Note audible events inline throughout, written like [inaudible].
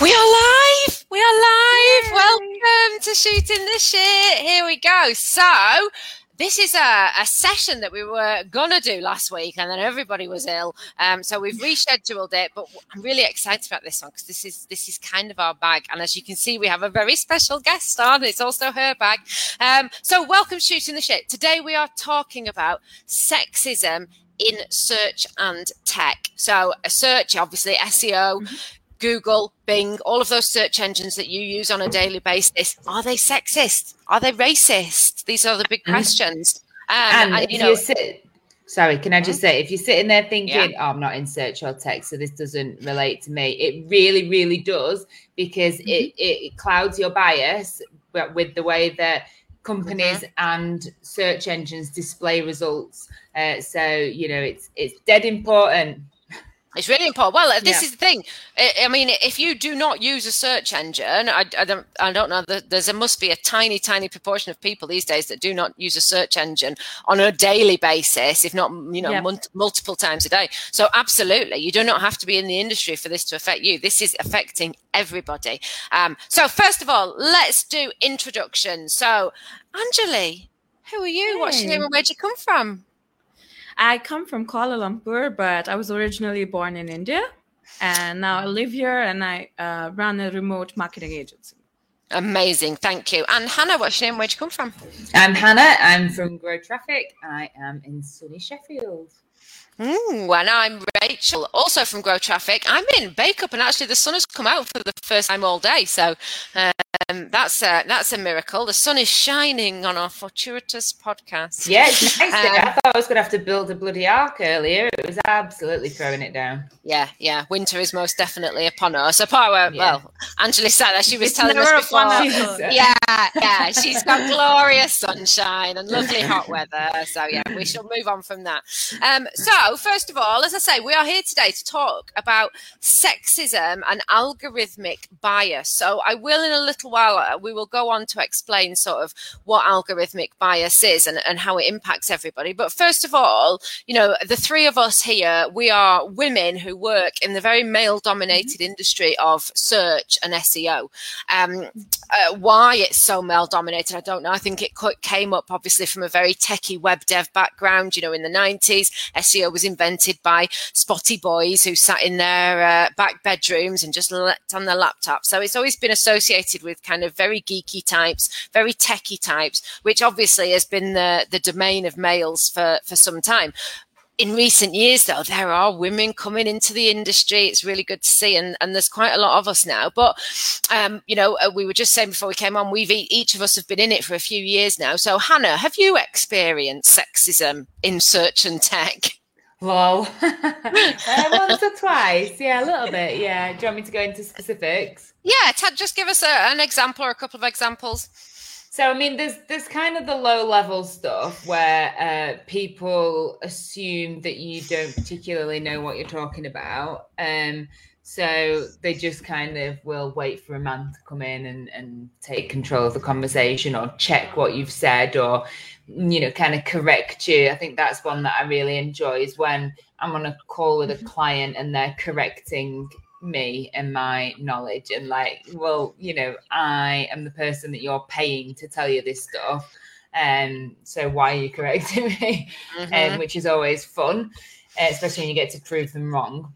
We are live. We are live. Yay. Welcome to shooting the shit. Here we go. So this is a, a, session that we were gonna do last week, and then everybody was ill. Um, so we've [laughs] rescheduled it. But I'm really excited about this one because this is this is kind of our bag. And as you can see, we have a very special guest on. It's also her bag. Um, so welcome, shooting the shit. Today we are talking about sexism in search and tech. So a search, obviously SEO. Mm-hmm. Google, Bing, all of those search engines that you use on a daily basis, are they sexist? Are they racist? These are the big mm. questions. Um, and, and you know, sit, sorry, can I just say, if you're sitting there thinking, yeah. oh, I'm not in search or text, so this doesn't relate to me, it really, really does because mm-hmm. it, it clouds your bias with the way that companies mm-hmm. and search engines display results. Uh, so you know, it's it's dead important it's really important. Well, this yeah. is the thing. I mean, if you do not use a search engine, I, I don't, I don't know. There's, there must be a tiny, tiny proportion of people these days that do not use a search engine on a daily basis, if not, you know, yeah. multiple times a day. So, absolutely, you do not have to be in the industry for this to affect you. This is affecting everybody. Um, so, first of all, let's do introductions. So, Anjali, who are you? Hey. What's your name and where'd you come from? I come from Kuala Lumpur, but I was originally born in India. And now I live here and I uh, run a remote marketing agency. Amazing. Thank you. And Hannah, what's your name? Where'd you come from? I'm Hannah. I'm from Grow Traffic. I am in sunny Sheffield. Ooh, and I'm Rachel, also from Grow Traffic. I'm in Bacup, and actually the sun has come out for the first time all day, so um, that's a, that's a miracle. The sun is shining on our fortuitous podcast. Yeah, it's nice. Um, I thought I was going to have to build a bloody ark earlier. It was absolutely throwing it down. Yeah, yeah. Winter is most definitely upon us. Apart, yeah. well, Angela said that she was it's telling us before. Yeah, yeah. She's got glorious sunshine and lovely [laughs] hot weather. So yeah, we shall move on from that. Um, so, first of all, as I say, we are here today to talk about sexism and algorithmic bias. So, I will in a little while, uh, we will go on to explain sort of what algorithmic bias is and, and how it impacts everybody. But first of all, you know, the three of us here, we are women who work in the very male dominated mm-hmm. industry of search and SEO. Um, uh, why it's so male dominated, I don't know. I think it came up obviously from a very techie web dev background, you know, in the 90s. SEO was invented by spotty boys who sat in their uh, back bedrooms and just leapt on their laptop. So it's always been associated with kind of very geeky types, very techie types, which obviously has been the, the domain of males for, for some time in recent years, though, there are women coming into the industry. It's really good to see, and, and there's quite a lot of us now. But um, you know, uh, we were just saying before we came on, we've each of us have been in it for a few years now. So, Hannah, have you experienced sexism in search and tech? [laughs] Lol. [laughs] uh, once or twice. Yeah, a little bit. Yeah. Do you want me to go into specifics? Yeah, Ted, just give us a, an example or a couple of examples. So I mean, there's there's kind of the low level stuff where uh, people assume that you don't particularly know what you're talking about. Um, so they just kind of will wait for a man to come in and, and take control of the conversation or check what you've said or, you know, kind of correct you. I think that's one that I really enjoy is when I'm on a call with a mm-hmm. client and they're correcting me and my knowledge and like, well, you know, I am the person that you're paying to tell you this stuff. And um, so why are you correcting [laughs] me? Mm-hmm. Um, which is always fun, especially when you get to prove them wrong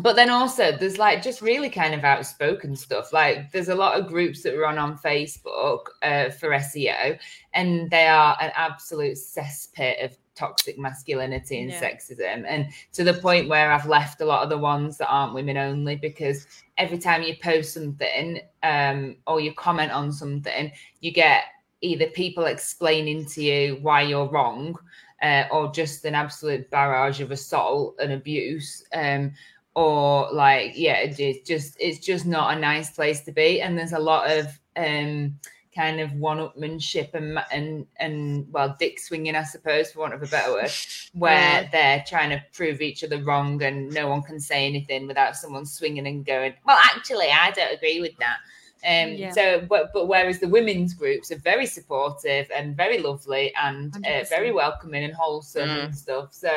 but then also there's like just really kind of outspoken stuff like there's a lot of groups that run on facebook uh, for seo and they are an absolute cesspit of toxic masculinity and yeah. sexism and to the point where i've left a lot of the ones that aren't women only because every time you post something um, or you comment on something you get either people explaining to you why you're wrong uh, or just an absolute barrage of assault and abuse um, or like yeah it's just it's just not a nice place to be and there's a lot of um kind of one-upmanship and and and well dick swinging i suppose for want of a better word [laughs] where they're trying to prove each other wrong and no one can say anything without someone swinging and going well actually i don't agree with that um, yeah. So, but but whereas the women's groups are very supportive and very lovely and uh, very welcoming and wholesome mm. and stuff. So,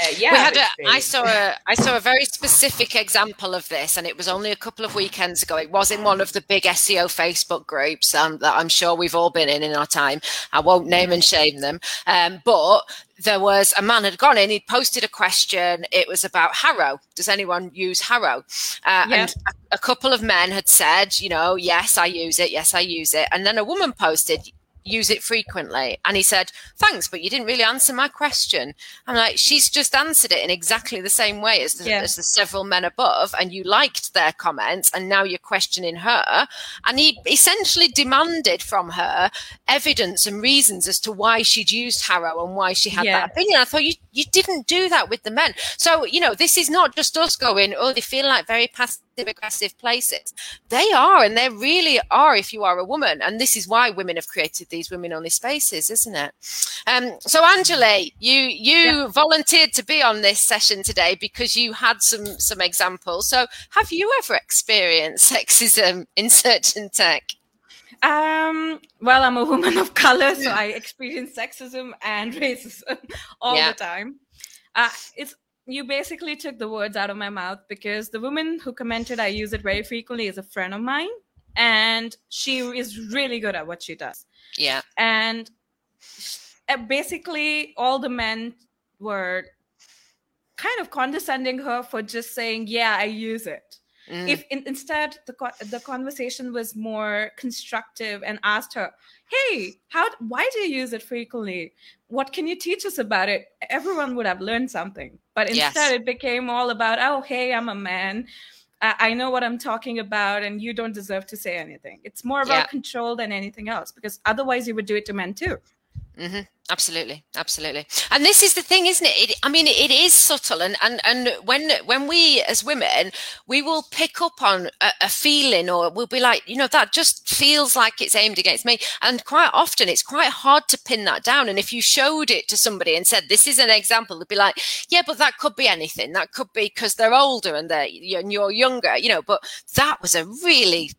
uh, yeah, we had a, I saw a I saw a very specific example of this, and it was only a couple of weekends ago. It was in one of the big SEO Facebook groups um, that I'm sure we've all been in in our time. I won't name and shame them, um, but there was a man had gone in. He'd posted a question. It was about HARO. Does anyone use HARO? Uh, yeah. And a, a couple of men had said, you know, yes, I use it. Yes, I use it. And then a woman posted, use it frequently? And he said, Thanks, but you didn't really answer my question. I'm like, She's just answered it in exactly the same way as the, yeah. as the several men above, and you liked their comments, and now you're questioning her. And he essentially demanded from her evidence and reasons as to why she'd used HARO and why she had yeah. that opinion. I thought you, you didn't do that with the men. So, you know, this is not just us going, Oh, they feel like very passive aggressive places. They are, and they really are if you are a woman. And this is why women have created these women only spaces, isn't it? Um, so Angela, you you yeah. volunteered to be on this session today because you had some some examples. So have you ever experienced sexism in search and tech? Um, well, I'm a woman of color, so I experience sexism and racism [laughs] all yeah. the time. Uh, it's you basically took the words out of my mouth because the woman who commented I use it very frequently is a friend of mine and she is really good at what she does. Yeah. And uh, basically all the men were kind of condescending her for just saying, "Yeah, I use it." Mm. If in, instead the the conversation was more constructive and asked her, "Hey, how why do you use it frequently? What can you teach us about it?" Everyone would have learned something. But instead, yes. it became all about, "Oh, hey, I'm a man." I know what I'm talking about, and you don't deserve to say anything. It's more about yeah. control than anything else, because otherwise you would do it to men too. Mm-hmm. Absolutely, absolutely. And this is the thing, isn't it? it I mean, it is subtle, and and and when when we as women, we will pick up on a, a, feeling, or we'll be like, you know, that just feels like it's aimed against me. And quite often, it's quite hard to pin that down. And if you showed it to somebody and said, "This is an example," they'd be like, "Yeah, but that could be anything. That could be because they're older and they're and you're younger, you know." But that was a really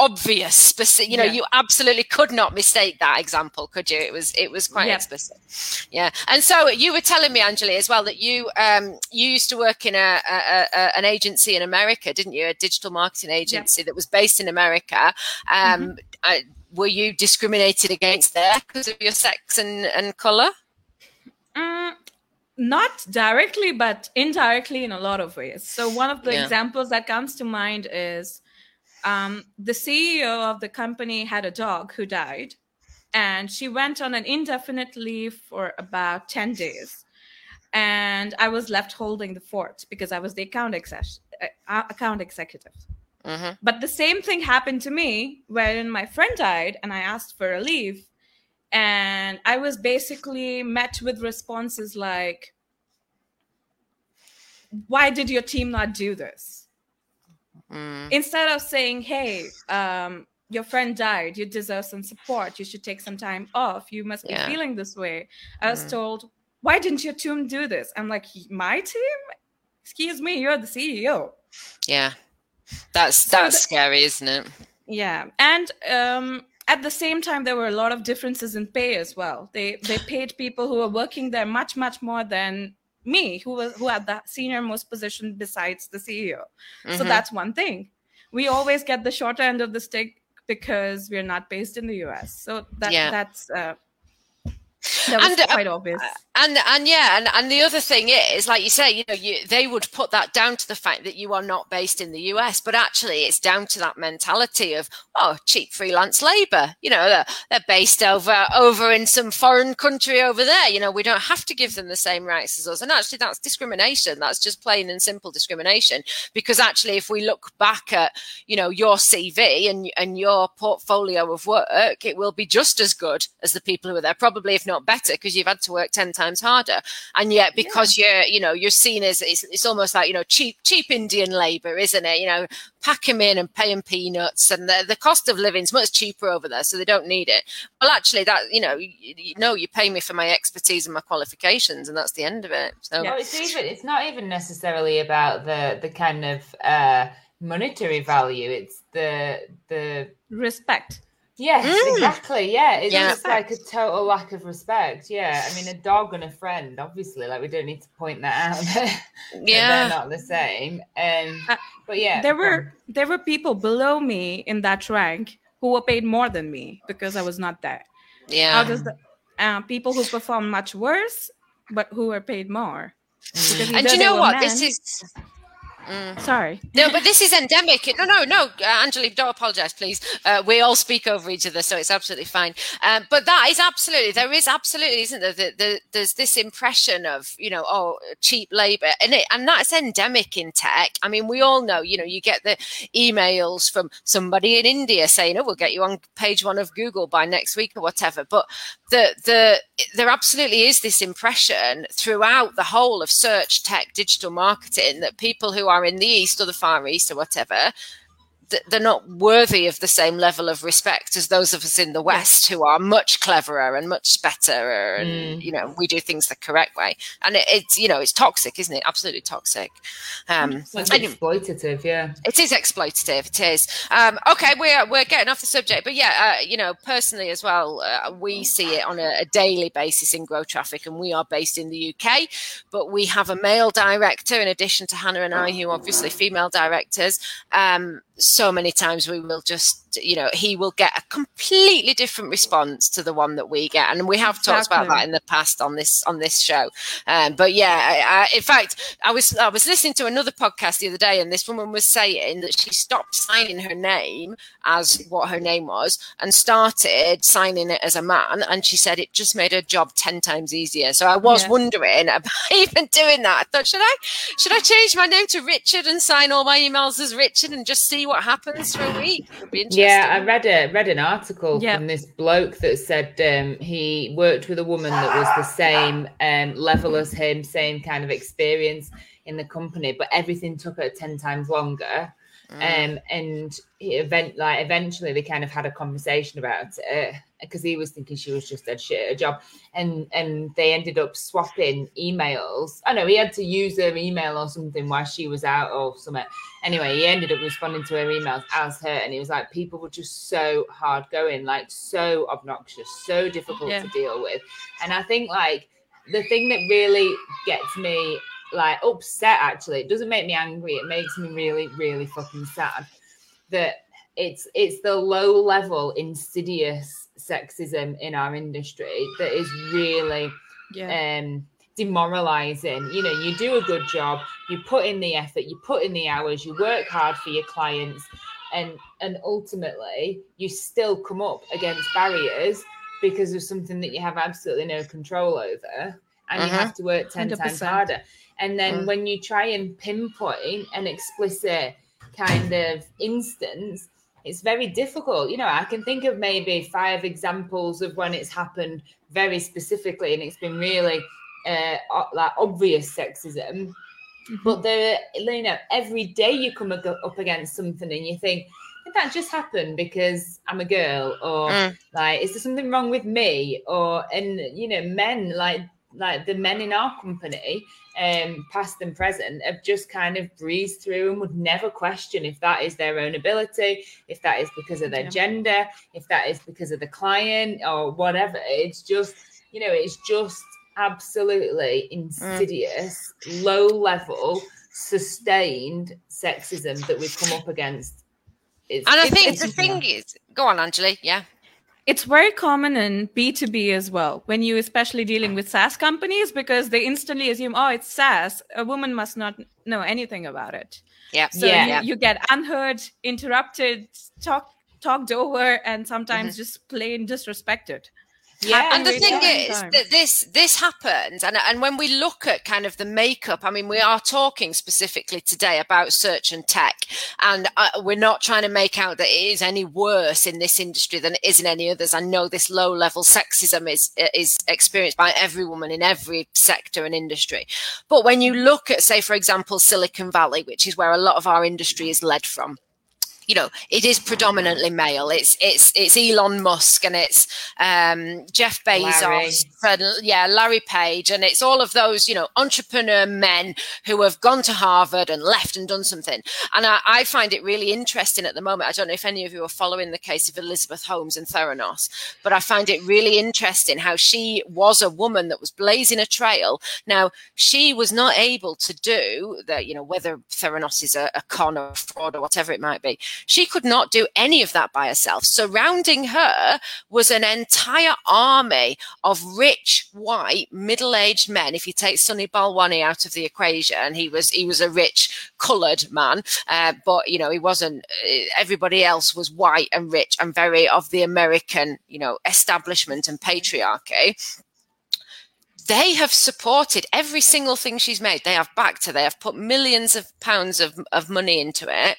obvious specific you know yeah. you absolutely could not mistake that example could you it was it was quite yeah. explicit yeah and so you were telling me anjali as well that you um you used to work in a, a, a an agency in america didn't you a digital marketing agency yeah. that was based in america um mm-hmm. were you discriminated against there because of your sex and and color mm, not directly but indirectly in a lot of ways so one of the examples that comes to mind is um, the CEO of the company had a dog who died, and she went on an indefinite leave for about 10 days. And I was left holding the fort because I was the account, exec- uh, account executive. Mm-hmm. But the same thing happened to me when my friend died and I asked for a leave. And I was basically met with responses like, Why did your team not do this? Mm. Instead of saying, hey, um, your friend died, you deserve some support, you should take some time off, you must be yeah. feeling this way. I was mm. told, why didn't your team do this? I'm like, my team? Excuse me, you're the CEO. Yeah. That's that's so the, scary, isn't it? Yeah. And um at the same time there were a lot of differences in pay as well. They they paid people who were working there much, much more than me who was who had the senior most position besides the ceo mm-hmm. so that's one thing we always get the shorter end of the stick because we're not based in the us so that yeah. that's uh, that was and, uh, quite uh, obvious. and and yeah and, and the other thing is like you say you know you, they would put that down to the fact that you are not based in the us but actually it's down to that mentality of oh cheap freelance labor. You know they're, they're based over over in some foreign country over there. You know we don't have to give them the same rights as us. And actually that's discrimination. That's just plain and simple discrimination. Because actually if we look back at you know your cv and and your portfolio of work it will be just as good as the people who are there probably if not better because you've had to work 10 times times harder. And yet, because yeah. you're, you know, you're seen as it's, it's almost like you know cheap cheap Indian labor, isn't it? You know, pack them in and pay them peanuts, and the the cost of living is much cheaper over there, so they don't need it. Well, actually, that you know, you, you know, you pay me for my expertise and my qualifications, and that's the end of it. So yeah, it's even it's not even necessarily about the the kind of uh monetary value. It's the the respect Yes, mm. exactly. Yeah, it's yeah. just like a total lack of respect. Yeah, I mean, a dog and a friend, obviously, like we don't need to point that out. [laughs] yeah, they're not the same. Um, uh, but yeah, there were um, there were people below me in that rank who were paid more than me because I was not there. Yeah, how does the uh, people who perform much worse but who were paid more? Mm. And you know what? Men, this is Mm. Sorry. No, but this is endemic. No, no, no, uh, Anjali, don't apologize, please. Uh, we all speak over each other, so it's absolutely fine. Um, but that is absolutely, there is absolutely, isn't there? The, the, there's this impression of, you know, oh, cheap labor. And, it, and that's endemic in tech. I mean, we all know, you know, you get the emails from somebody in India saying, oh, we'll get you on page one of Google by next week or whatever. But the, the, there absolutely is this impression throughout the whole of search tech digital marketing that people who are in the East or the Far East or whatever they're not worthy of the same level of respect as those of us in the West who are much cleverer and much better, and mm. you know we do things the correct way. And it, it's you know it's toxic, isn't it? Absolutely toxic. Um, it's exploitative, yeah. It is exploitative. It is. Um, okay, we're we're getting off the subject, but yeah, uh, you know personally as well, uh, we see it on a, a daily basis in Grow Traffic, and we are based in the UK, but we have a male director in addition to Hannah and I, who are obviously female directors. Um, so many times we will just you know he will get a completely different response to the one that we get. And we have talked exactly. about that in the past on this on this show. Um, but yeah I, I, in fact i was i was listening to another podcast the other day and this woman was saying that she stopped signing her name as what her name was and started signing it as a man. And she said it just made her job 10 times easier. So i was yeah. wondering about [laughs] even doing that. I thought should i should i change my name to richard and sign all my emails as richard and just see what happens for a week. Yeah, I read a read an article from this bloke that said um, he worked with a woman that was the same um, level as him, same kind of experience in the company, but everything took her ten times longer. Mm. Um, and event like eventually they kind of had a conversation about it because he was thinking she was just a shit at a job, and and they ended up swapping emails. I know he had to use her email or something while she was out or something. Anyway, he ended up responding to her emails as her, and he was like, people were just so hard going, like so obnoxious, so difficult yeah. to deal with, and I think like the thing that really gets me like upset actually. It doesn't make me angry. It makes me really really fucking sad that it's it's the low level insidious sexism in our industry that is really yeah. um demoralizing. You know you do a good job. You put in the effort. You put in the hours. You work hard for your clients. And and ultimately you still come up against barriers because of something that you have absolutely no control over and uh-huh. you have to work 10 100%. times harder and then mm. when you try and pinpoint an explicit kind of instance, it's very difficult. You know, I can think of maybe five examples of when it's happened very specifically and it's been really uh, like obvious sexism. Mm-hmm. But there, you know, every day you come up against something and you think, did that just happen because I'm a girl, or mm. like, is there something wrong with me? Or and you know, men like like the men in our company, um, past and present, have just kind of breezed through and would never question if that is their own ability, if that is because of their yeah. gender, if that is because of the client or whatever. It's just, you know, it's just absolutely insidious, mm. low level, sustained sexism that we've come up against. It's, and I think the thing is, go on, Angela. Yeah it's very common in B2B as well, when you especially dealing with SaaS companies, because they instantly assume, oh, it's SaaS. A woman must not know anything about it. Yeah. So yeah. You, you, get unheard, interrupted, talk, talked over, and sometimes mm-hmm. just plain disrespected. Yeah, and the thing is that this this happens, and and when we look at kind of the makeup, I mean, we are talking specifically today about search and tech, and uh, we're not trying to make out that it is any worse in this industry than it is in any others. I know this low level sexism is is experienced by every woman in every sector and industry, but when you look at, say, for example, Silicon Valley, which is where a lot of our industry is led from you know, it is predominantly male. It's it's it's Elon Musk and it's um, Jeff Bezos, Larry. yeah, Larry Page, and it's all of those you know entrepreneur men who have gone to Harvard and left and done something. And I, I, find it really interesting at the moment. I don't know if any of you are following the case of Elizabeth Holmes and Theranos, but I find it really interesting how she was a woman that was blazing a trail. Now she was not able to do that. You know whether Theranos is a, a con or a fraud or whatever it might be she could not do any of that by herself. Surrounding her was an entire army of rich, white, middle-aged men. If you take Sunny Balwani out of the equation, he was he was a rich, coloured man, uh, but you know he wasn't. Uh, everybody else was white and rich and very of the American, you know, establishment and patriarchy they have supported every single thing she's made. They have backed her. They have put millions of pounds of, of money into it.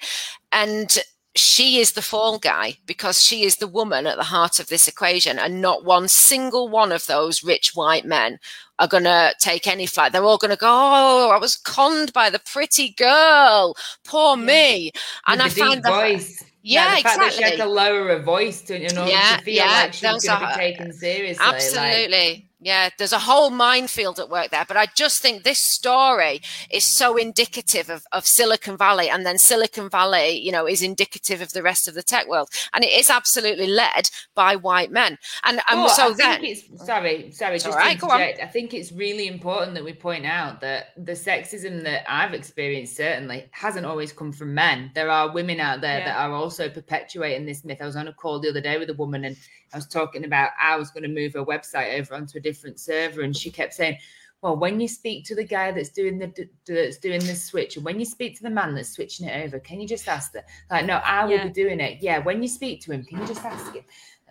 And she is the fall guy because she is the woman at the heart of this equation. And not one single one of those rich white men are going to take any flight. They're all going to go, Oh, I was conned by the pretty girl. Poor me. And With I found that. Voice. Yeah, yeah exactly. That she had to lower her voice to, in order yeah, to feel yeah, like she was going to be taken seriously. Absolutely. Like, yeah, there's a whole minefield at work there. But I just think this story is so indicative of, of Silicon Valley. And then Silicon Valley, you know, is indicative of the rest of the tech world. And it is absolutely led by white men. And, and oh, so I then. It's, sorry, sorry, just right, interject. I think it's really important that we point out that the sexism that I've experienced certainly hasn't always come from men. There are women out there yeah. that are also perpetuating this myth. I was on a call the other day with a woman and I was talking about I was going to move her website over onto a different server, and she kept saying, "Well, when you speak to the guy that's doing the that's doing the switch, and when you speak to the man that's switching it over, can you just ask them? Like, no, I will yeah. be doing it. Yeah, when you speak to him, can you just ask him?"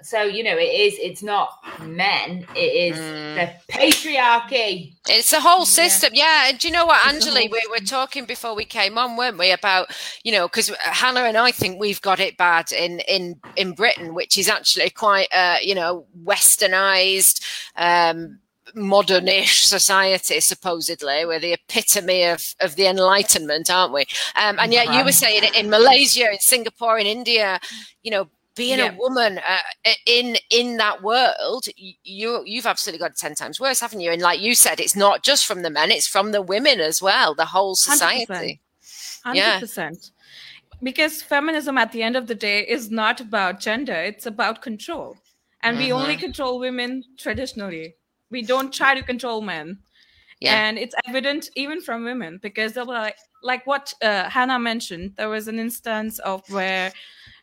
So you know, it is. It's not men. It is mm. the patriarchy. It's the whole system. Yeah. yeah. And do you know what, Anjali? We were talking before we came on, weren't we, about you know, because Hannah and I think we've got it bad in in in Britain, which is actually quite uh, you know westernized. Um, modernish society supposedly we're the epitome of, of the enlightenment aren't we um, and yet you were saying it in malaysia in singapore in india you know being yeah. a woman uh, in in that world you you've absolutely got it 10 times worse haven't you and like you said it's not just from the men it's from the women as well the whole society 100%, 100%. Yeah. because feminism at the end of the day is not about gender it's about control and we only mm-hmm. control women traditionally we don't try to control men yeah. and it's evident even from women because they'll be like like what uh, hannah mentioned there was an instance of where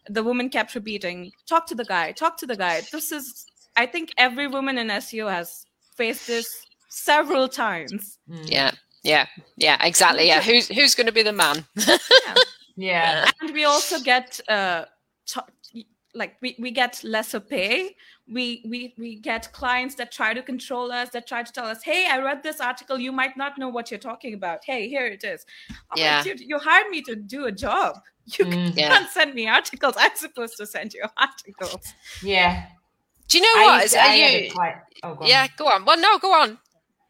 the woman kept repeating, talk to the guy, talk to the guy. This is, I think every woman in SEO has faced this several times. Mm. Yeah. Yeah. Yeah. Exactly. Yeah. Who's, who's going to be the man? [laughs] yeah. yeah. And we also get, uh, t- like we, we get lesser pay we we we get clients that try to control us that try to tell us hey i read this article you might not know what you're talking about hey here it is yeah. Like, you hired me to do a job you mm, can't send me articles. I'm supposed to send you [laughs] articles. Yeah. Do you know I what? To, Are you? Oh, go yeah, go on. Well, no, go on.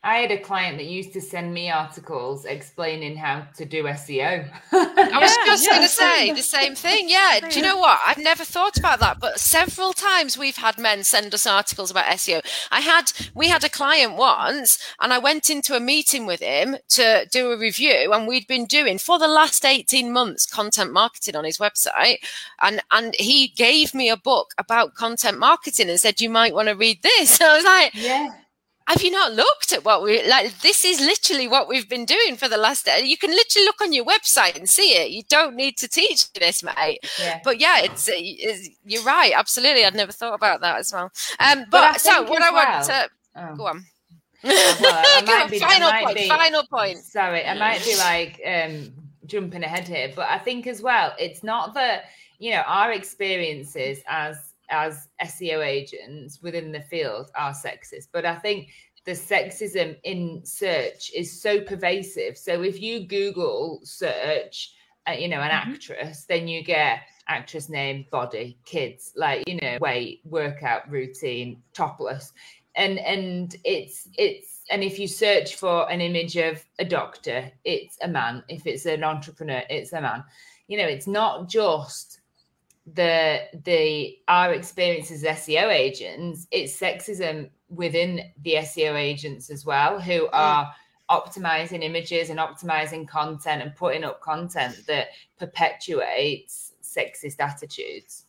I had a client that used to send me articles explaining how to do SEO. I was just yeah, going to say the same [laughs] thing. Yeah. Do you know what? I've never thought about that, but several times we've had men send us articles about SEO. I had, we had a client once and I went into a meeting with him to do a review and we'd been doing for the last 18 months content marketing on his website. And, and he gave me a book about content marketing and said, you might want to read this. [laughs] I was like, yeah have you not looked at what we like this is literally what we've been doing for the last day you can literally look on your website and see it. You don't need to teach this mate. Yeah. but yeah it's, it's, you're right absolutely. I'd never thought about that as well. Um but, but so what i well, want to oh. go on. [laughs] Well, [laughs] be, final point be, final point. Sorry i might be like um jumping ahead here but i think as well it's not that you know our experiences as as SEO agents within the field are sexist, but I think the sexism in search is so pervasive. So if you Google search, uh, you know, an mm-hmm. actress, then you get actress name, body, kids, like you know, weight, workout routine, topless, and and it's it's and if you search for an image of a doctor, it's a man. If it's an entrepreneur, it's a man. You know, it's not just the the our experience as SEO agents, it's sexism within the SEO agents as well, who are optimizing images and optimizing content and putting up content that perpetuates sexist attitudes.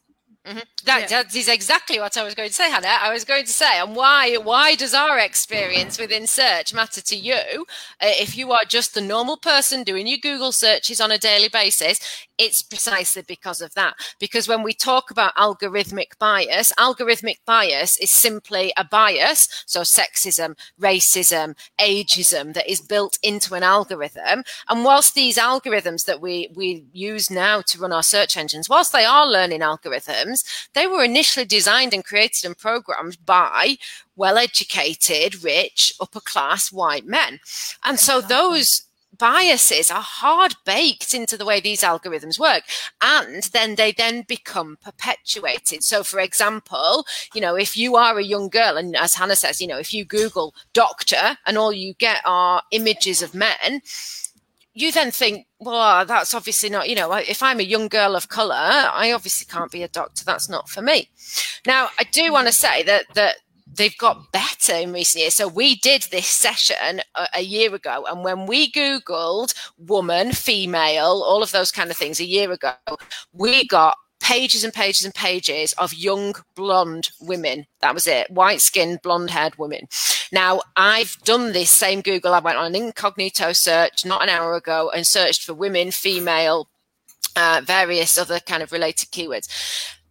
Mm-hmm. That, yeah. that is exactly what I was going to say, Hannah. I was going to say, and why why does our experience within search matter to you? Uh, if you are just the normal person doing your Google searches on a daily basis, it's precisely because of that. Because when we talk about algorithmic bias, algorithmic bias is simply a bias, so sexism, racism, ageism that is built into an algorithm. And whilst these algorithms that we we use now to run our search engines, whilst they are learning algorithms they were initially designed and created and programmed by well educated, rich, upper class white men. And so those biases are hard baked into the way these algorithms work. And then they then become perpetuated. So for example you know if you are a young girl and as hannah says you know if you google doctor and all you get are images of men you then think, well, that's obviously not, you know, if I'm a young girl of color, I obviously can't be a doctor. That's not for me. Now, I do want to say that, that they've got better in recent years. So we did this session a, a, year ago, and when we Googled woman, female, all of those kind of things a year ago, we got pages and pages and pages of young blonde women. That was it. White skinned, blonde haired women. Now, I've done this same Google. I went on an incognito search not an hour ago and searched for women, female, uh, various other kind of related keywords.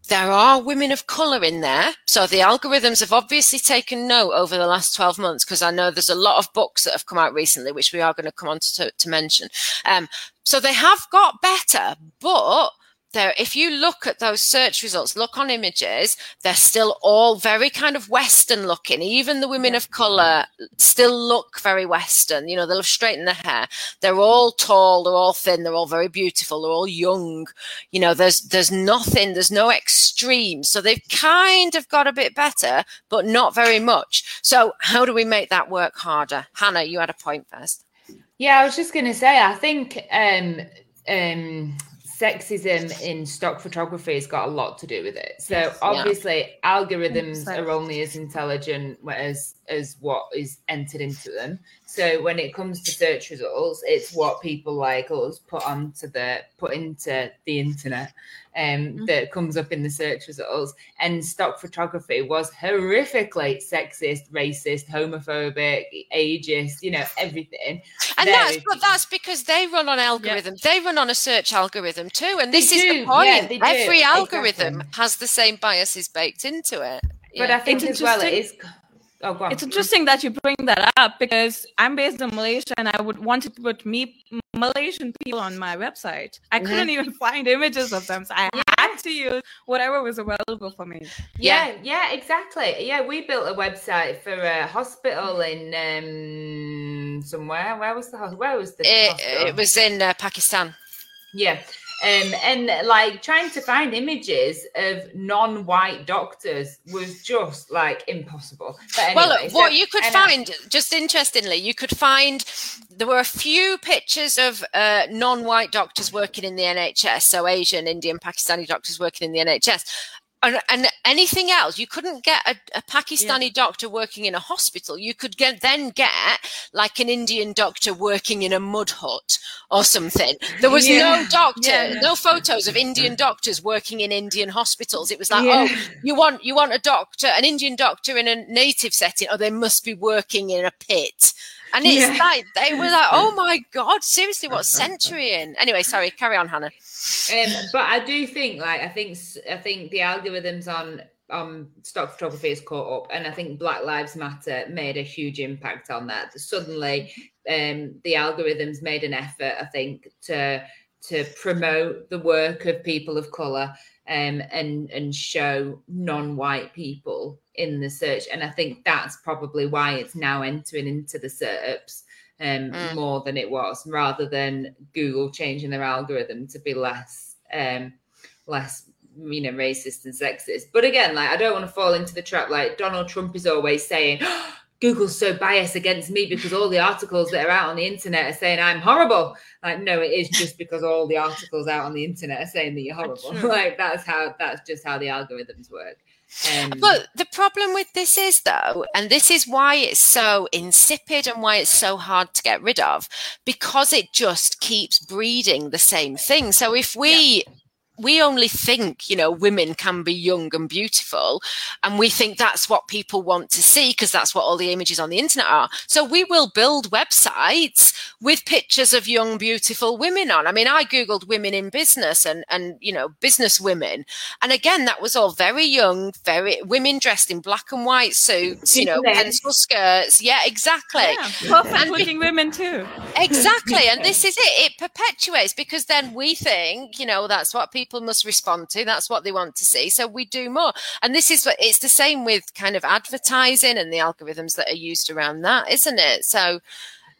There are women of color in there. So the algorithms have obviously taken note over the last 12 months because I know there's a lot of books that have come out recently, which we are going to come on to, to mention. Um, so they have got better, but there, if you look at those search results, look on images, they're still all very kind of Western looking. Even the women of color still look very Western. You know, they'll have straightened their hair. They're all tall, they're all thin, they're all very beautiful, they're all young. You know, there's there's nothing, there's no extreme. So they've kind of got a bit better, but not very much. So how do we make that work harder? Hannah, you had a point first. Yeah, I was just gonna say, I think um um sexism in stock photography has got a lot to do with it. So yes, obviously yeah. algorithms 100%. are only as intelligent as as what is entered into them. So when it comes to search results, it's what people like us put onto the put into the internet um, mm-hmm. that comes up in the search results. And stock photography was horrifically sexist, racist, homophobic, ageist, you know, everything. And that's but that's because they run on algorithms. Yeah. They run on a search algorithm too. And this they is do. the point. Yeah, Every algorithm exactly. has the same biases baked into it. But I think it's as well it is Oh, it's interesting that you bring that up because I'm based in Malaysia and I would want to put me Malaysian people on my website. I mm-hmm. couldn't even find images of them, so I yeah. had to use whatever was available for me. Yeah, yeah, yeah, exactly. Yeah, we built a website for a hospital in um, somewhere. Where was the hospital? Where was the it, hospital? It was in uh, Pakistan. Yeah. Um, and like trying to find images of non-white doctors was just like impossible. Anyway, well, so, what you could find, I, just interestingly, you could find there were a few pictures of uh, non-white doctors working in the NHS, so Asian, Indian, Pakistani doctors working in the NHS and, and, anything else you couldn't get a, a pakistani yeah. doctor working in a hospital you could get then get like an indian doctor working in a mud hut or something there was yeah. no doctor yeah. no photos of indian doctors working in indian hospitals it was like oh you want you want a doctor an indian doctor in a native setting or they must be working in a pit and it's yeah. like they were like, "Oh my god, seriously, what century in?" Anyway, sorry, carry on, Hannah. Um, but I do think, like, I think, I think the algorithms on on stock photography has caught up, and I think Black Lives Matter made a huge impact on that. Suddenly, um, the algorithms made an effort, I think, to to promote the work of people of color um, and and show non-white people in the search. And I think that's probably why it's now entering into the SERPs um, mm. more than it was, rather than Google changing their algorithm to be less um, less you know racist and sexist. But again, like I don't want to fall into the trap like Donald Trump is always saying. [gasps] Google's so biased against me because all the articles that are out on the internet are saying I'm horrible. Like, no, it is just because all the articles out on the internet are saying that you're horrible. [laughs] like, that's how, that's just how the algorithms work. Um, but the problem with this is, though, and this is why it's so insipid and why it's so hard to get rid of, because it just keeps breeding the same thing. So if we yeah we only think, you know, women can be young and beautiful. And we think that's what people want to see because that's what all the images on the internet are. So we will build websites with pictures of young, beautiful women on. I mean, I Googled women in business and, and, you know, business women. And again, that was all very young, very women dressed in black and white suits, you know, pencil skirts. Yeah, exactly. Yeah, [laughs] perfect looking women too. Exactly. And [laughs] this is it. It perpetuates because then we think, you know, that's what people people must respond to. That's what they want to see. So we do more. And this is what it's the same with kind of advertising and the algorithms that are used around that, isn't it? So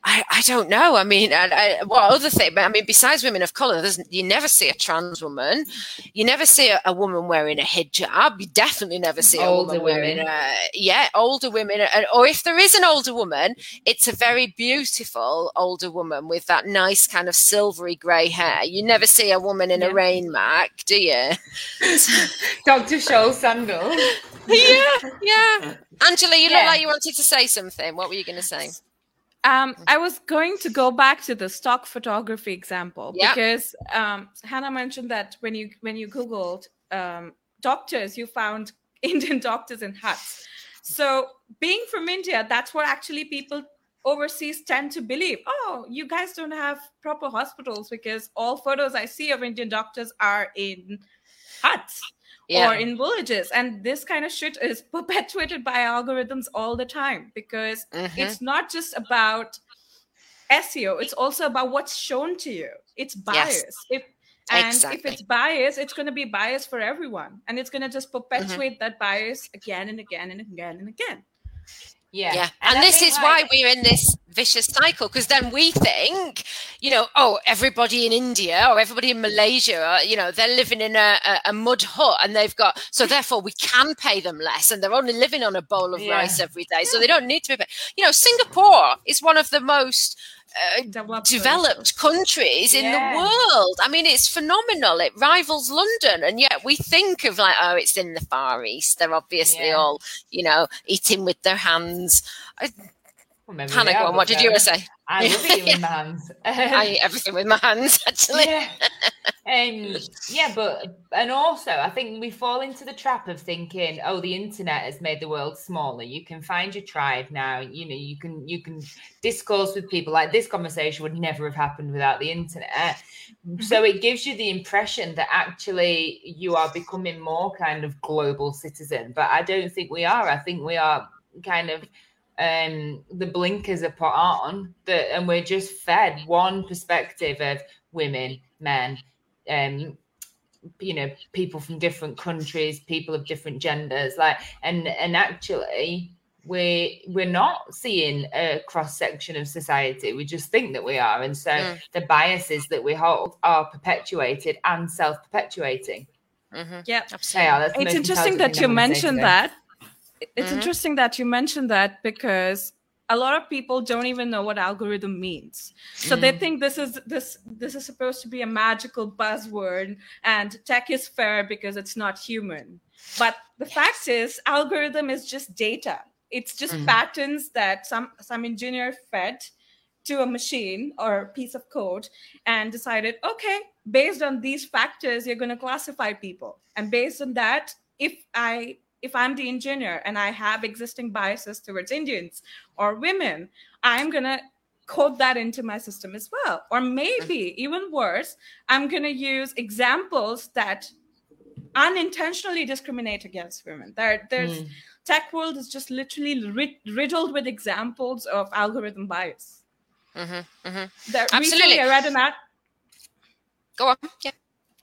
I, I don't know. I mean, I, I, what other thing? I mean, besides women of color, you never see a trans woman. You never see a, a, woman wearing a hijab. You definitely never see older a woman wearing women. a yeah, older women. Or if there is an older woman, it's a very beautiful older woman with that nice kind of silvery grey hair. You never see a woman in yeah. a rain mac, do you? [laughs] Dr. Scholl sandal. [laughs] yeah, yeah. Angela, you yeah. look like you wanted to say something. What were you going to say? Um, I was going to go back to the stock photography example yep. because um, Hannah mentioned that when you when you googled um, doctors, you found [laughs] Indian doctors in huts. So being from India, that's what actually people overseas tend to believe. Oh, you guys don't have proper hospitals because all photos I see of Indian doctors are in huts yeah. or in villages. And this kind of shit is [laughs] perpetuated by algorithms all the time because mm-hmm. it's not just about SEO, it's also about what's shown to you. It's bias. Yes. If and exactly. if it's bias, it's going to be bias for everyone. And it's going to just mm-hmm. perpetuate mm-hmm. that bias again and again and again and again. Yeah. yeah. And, and this is like... why we're in this vicious cycle because then we think, you know, oh, everybody in India or everybody in Malaysia, are, you know, they're living in a, a, a, mud hut and they've got, so therefore we can pay them less and they're only living on a bowl of yeah. rice every day. So they don't need to be paid. You know, Singapore is one of the most uh, developed, countries in yeah. the world. I mean, it's phenomenal. It rivals London, and yet we think of like, oh, it's in the Far East. They're obviously yeah. all, you know, eating with their hands. I, well, Hannah, go on. What did you say? I love [laughs] eating with my hands. [laughs] I eat everything with my hands, [laughs] actually. Yeah. Um, yeah, but and also I think we fall into the trap of thinking, oh, the internet has made the world smaller. You can find your tribe now. You know, you can you can discourse with people. Like this conversation would never have happened without the internet. So it gives you the impression that actually you are becoming more kind of global citizen. But I don't think we are. I think we are kind of um, the blinkers are put on that, and we're just fed one perspective of women, men, um, you know, people from different countries, people of different genders, like, and and actually, we we're not seeing a cross section of society. We just think that we are, and so mm. the biases that we hold are perpetuated and self perpetuating. Mm-hmm. Yeah, absolutely. it's interesting that you mentioned that it's mm-hmm. interesting that you mentioned that because a lot of people don't even know what algorithm means so mm. they think this is this this is supposed to be a magical buzzword and tech is fair because it's not human but the yes. fact is algorithm is just data it's just mm. patterns that some some engineer fed to a machine or a piece of code and decided okay based on these factors you're going to classify people and based on that if i if I'm the engineer and I have existing biases towards Indians or women, I'm going to code that into my system as well. Or maybe even worse, I'm going to use examples that unintentionally discriminate against women. There, there's mm. tech world is just literally riddled with examples of algorithm bias. Mm-hmm, mm-hmm. There, Absolutely. I read an art- Go on. Yeah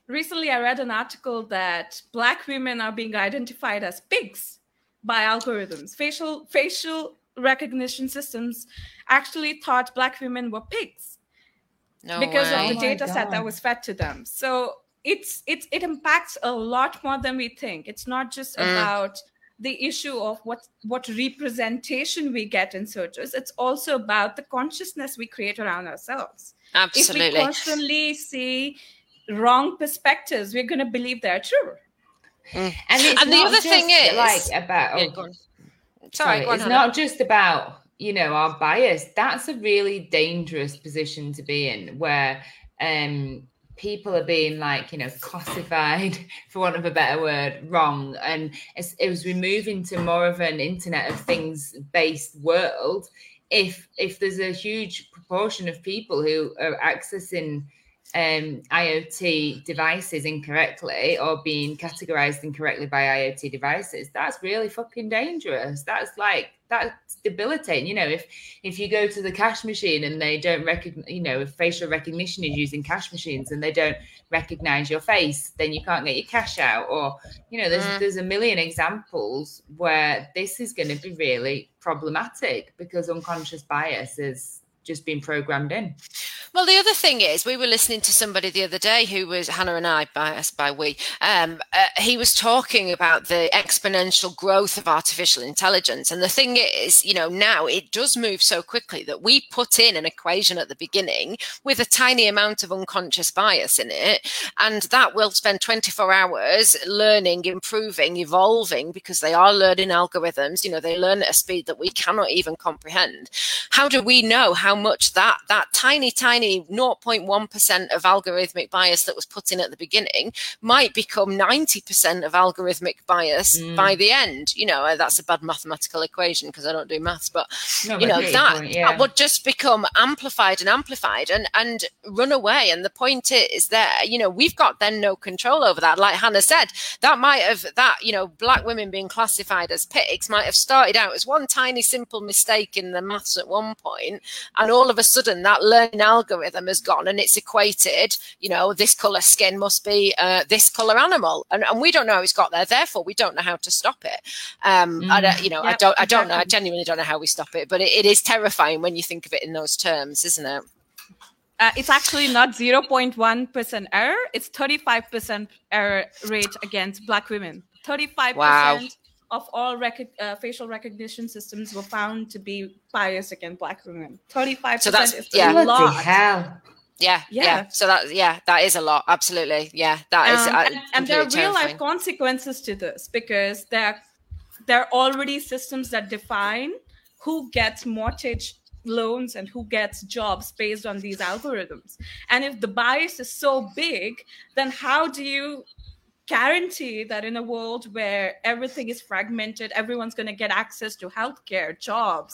recently I read an article that black women are being identified as pigs by algorithms. Facial facial recognition systems actually thought black women were pigs no because way. of the oh data set that was fed to them. So it's it's it impacts a lot more than we think. It's not just mm. about the issue of what what representation we get in searches it's also about the consciousness we create around ourselves absolutely if we constantly see wrong perspectives we're going to believe they're true. Mm. and, and the other thing is like about yeah, oh, sorry, sorry it's not just about you know our bias. That's a really dangerous position to be in where um people are being like you know classified [laughs] for want of a better word wrong. And it was move into more of an internet of things based world if if there's a huge proportion of people who are accessing um, IoT devices incorrectly or being categorized incorrectly by IoT devices, that's really fucking dangerous. That's like that's debilitating. You know, if if you go to the cash machine and they don't recognize, you know, if facial recognition is using cash machines and they don't recognize your face, then you can't get your cash out. Or you know, there's mm. there's a million examples where this is going to be really problematic because unconscious bias is just being programmed in. Well, the other thing is, we were listening to somebody the other day who was Hannah and I, by us by we. Um, uh, he was talking about the exponential growth of artificial intelligence, and the thing is, you know, now it does move so quickly that we put in an equation at the beginning with a tiny amount of unconscious bias in it, and that will spend 24 hours learning, improving, evolving because they are learning algorithms. You know, they learn at a speed that we cannot even comprehend. How do we know how much that that tiny, tiny 0.1% of algorithmic bias that was put in at the beginning might become 90% of algorithmic bias mm. by the end. You know, uh, that's a bad mathematical equation because I don't do maths, but no, you know, that, point, yeah. that would just become amplified and amplified and, and run away. And the point is that, you know, we've got then no control over that. Like Hannah said, that might have, that, you know, black women being classified as pigs might have started out as one tiny simple mistake in the maths at one point, And all of a sudden that learning algorithm algorithm has gone and it's equated, you know, this color skin must be uh, this color animal, and, and we don't know how it's got there. Therefore, we don't know how to stop it. Um, mm. I you know, yep, I don't, I don't know. I genuinely don't know how we stop it, but it, it is terrifying when you think of it in those terms, isn't it? Uh, it's actually not 0.1% error. It's 35% error rate against Black women. 35% wow. Of all rec- uh, facial recognition systems were found to be biased against Black women. 35% so that's, is yeah. a lot. Hell? Yeah, yeah, yeah, So that, yeah, that is a lot. Absolutely, yeah, that is. Um, uh, and, and there are real life consequences to this because there, there are already systems that define who gets mortgage loans and who gets jobs based on these algorithms. And if the bias is so big, then how do you guarantee that in a world where everything is fragmented, everyone's going to get access to healthcare, jobs,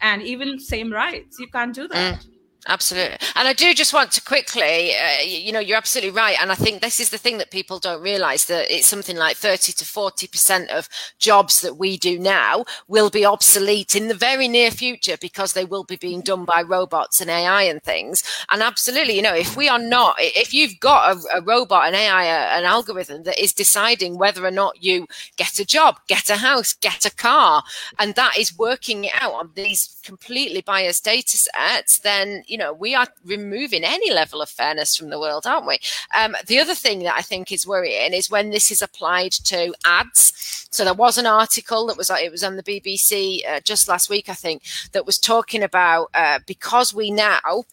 and even same rights? You can't do that. Mm. Absolutely. And I do just want to quickly, uh, you know, you're absolutely right. And I think this is the thing that people don't realize that it's something like 30 to 40% of jobs that we do now will be obsolete in the very near future because they will be being done by robots and AI and things. And absolutely, you know, if we are not, if you've got a, a robot, an AI, a, an algorithm that is deciding whether or not you get a job, get a house, get a car, and that is working it out on these completely biased data sets, then you know, we are removing any level of fairness from the world, aren't we? Um, the other thing that I think is worrying is when this is applied to ads. So there was an article that was it was on the BBC uh, just last week, I think, that was talking about uh, because we now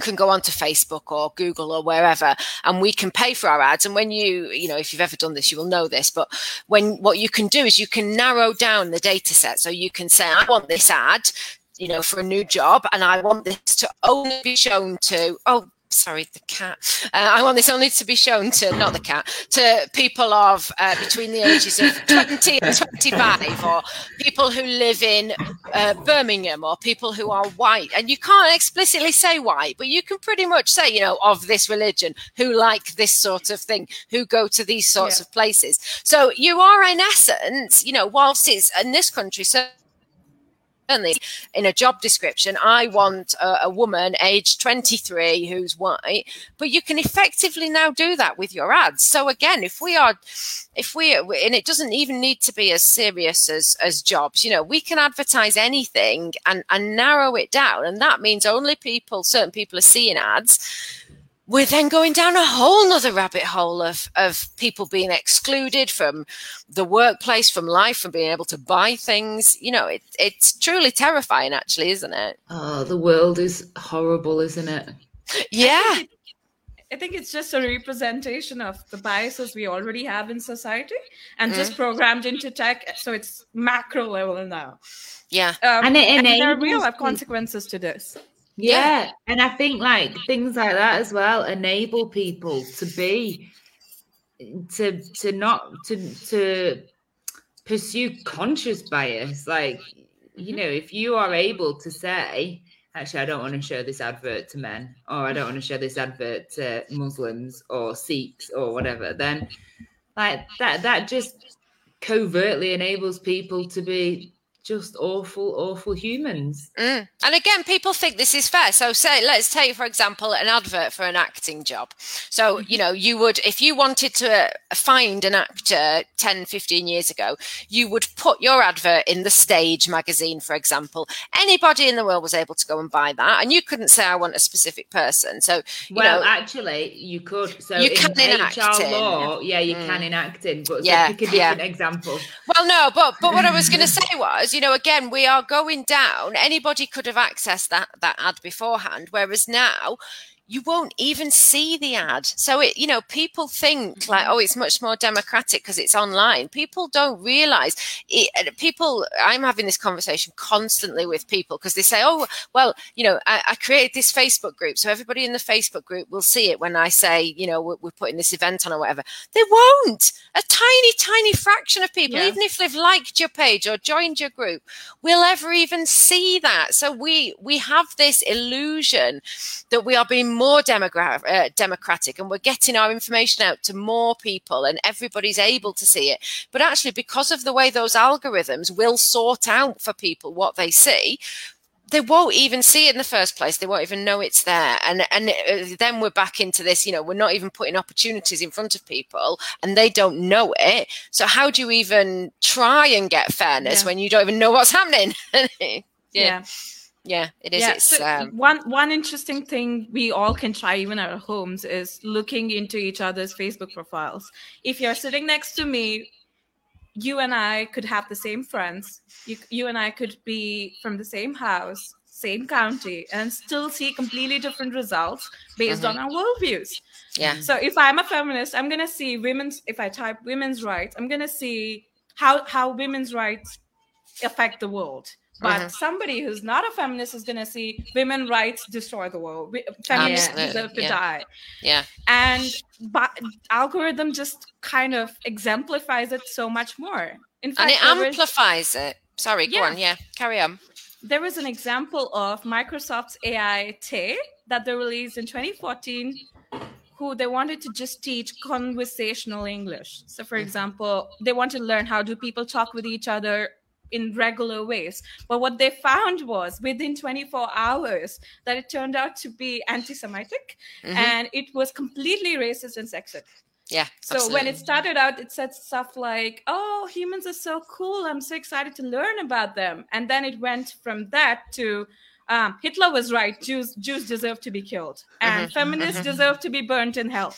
can go onto Facebook or Google or wherever and we can pay for our ads. And when you, you know, if you've ever done this, you will know this, but when what you can do is you can narrow down the data set. So you can say, I want this ad you know, for a new job, and I want this to only be shown to, oh, sorry, the cat. Uh, I want this only to be shown to, not the cat, to people of uh, between the ages of [laughs] 20 and 25, or people who live in uh, Birmingham, or people who are white. And you can't explicitly say white, but you can pretty much say, you know, of this religion, who like this sort of thing, who go to these sorts yeah. of places. So you are, in essence, you know, whilst it's in this country, so certainly in a job description, I want a, a, woman aged 23 who's white, but you can effectively now do that with your ads. So again, if we are, if we, and it doesn't even need to be as serious as, as jobs, you know, we can advertise anything and, and narrow it down. And that means only people, certain people are seeing ads we're then going down a whole nother rabbit hole of, of people being excluded from the workplace, from life, from being able to buy things. You know, it, it's truly terrifying, actually, isn't it? Oh, the world is horrible, isn't it? Yeah. I think it's just a representation of the biases we already have in society and mm. just programmed into tech. So it's macro level now. Yeah. Um, and, it, and there are real consequences to this. Yeah. yeah. And I think like things like that as well enable people to be to to not to to pursue conscious bias. Like, you mm-hmm. know, if you are able to say, actually, I don't want to show this advert to men, or I don't want to show this advert to Muslims or Sikhs or whatever, then like that that just covertly enables people to be just awful, awful humans. Mm. And again, people think this is fair. So, say, let's take, for example, an advert for an acting job. So, you know, you would, if you wanted to find an actor 10, 15 years ago, you would put your advert in the Stage magazine, for example. Anybody in the world was able to go and buy that. And you couldn't say, I want a specific person. So, well, know, actually, you could. So, you can in, acting. law, yeah, you mm. can in acting. But so yeah, pick a different yeah. example. Well, no, but, but what I was going [laughs] to say was, you know, again, we are going down. Anybody could have accessed that that ad beforehand, whereas now you won't even see the ad. So it, you know, people think like, mm-hmm. oh, it's much more democratic because it's online. People don't realize it, people, I'm having this conversation constantly with people because they say, oh, well, you know, I, I, created this Facebook group. So everybody in the Facebook group will see it when I say, you know, we're, we're putting this event on or whatever. They won't. A tiny, tiny fraction of people, yeah. even if they've liked your page or joined your group, will ever even see that. So we, we have this illusion that we are being more demogra- uh, democratic and we're getting our information out to more people and everybody's able to see it. But actually, because of the way those algorithms will sort out for people what they see, they won't even see it in the first place. They won't even know it's there. And and uh, then we're back into this. You know, we're not even putting opportunities in front of people, and they don't know it. So how do you even try and get fairness yeah. when you don't even know what's happening? [laughs] yeah. yeah yeah it is. Yeah, so um, one one interesting thing we all can try even at our homes is looking into each other's facebook profiles. If you're sitting next to me you and i could have the same friends. You, you and i could be from the same house same county and still see completely different results based mm-hmm. on our worldviews. Yeah. So if i'm a feminist i'm going to see women's if i type women's rights i'm going to see how how women's rights affect the world but mm-hmm. somebody who's not a feminist is going to see women rights destroy the world. Feminists Absolutely. deserve to yeah. die. Yeah. And but algorithm just kind of exemplifies it so much more. In fact, and it amplifies it. Sorry, go yeah. on. Yeah, carry on. There was an example of Microsoft's AI Tay that they released in 2014 who they wanted to just teach conversational English. So, for mm-hmm. example, they want to learn how do people talk with each other in regular ways. But what they found was within 24 hours that it turned out to be anti Semitic mm-hmm. and it was completely racist and sexist. Yeah. So absolutely. when it started out, it said stuff like, oh, humans are so cool. I'm so excited to learn about them. And then it went from that to, um, Hitler was right. Jews Jews deserve to be killed, and mm-hmm. feminists mm-hmm. deserve to be burnt in hell.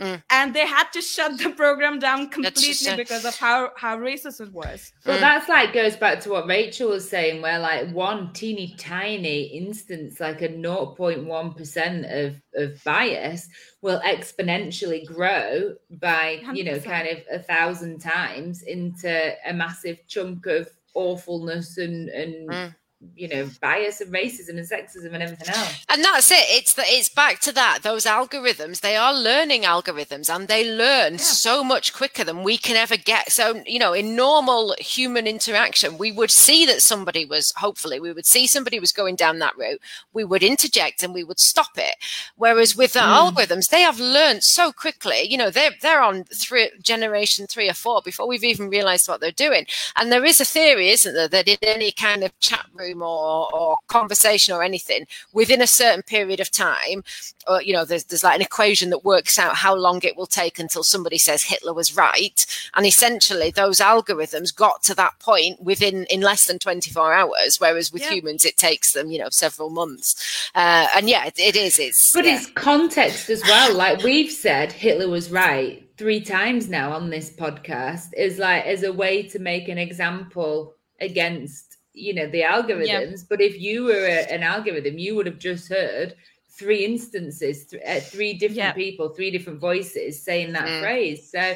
Mm. And they had to shut the program down completely because of how, how racist it was. Well, mm. that's like goes back to what Rachel was saying, where like one teeny tiny instance, like a 0.1% of, of bias, will exponentially grow by, 100%. you know, kind of a thousand times into a massive chunk of awfulness and, and mm you know bias and racism and sexism and everything else. And that's it. It's the, it's back to that those algorithms. They are learning algorithms and they learn yeah. so much quicker than we can ever get. So you know in normal human interaction we would see that somebody was hopefully we would see somebody was going down that route. We would interject and we would stop it. Whereas with the mm. algorithms they have learned so quickly. You know they're they're on three generation three or four before we've even realized what they're doing. And there is a theory isn't there that in any kind of chat room or, or conversation or anything within a certain period of time, or you know, there's there's like an equation that works out how long it will take until somebody says Hitler was right, and essentially those algorithms got to that point within in less than 24 hours, whereas with yeah. humans it takes them you know several months. Uh, and yeah, it, it is. It's but yeah. it's context as well. Like we've said, Hitler was right three times now on this podcast is like as a way to make an example against you know the algorithms yeah. but if you were a, an algorithm you would have just heard three instances th- uh, three different yeah. people three different voices saying that mm. phrase so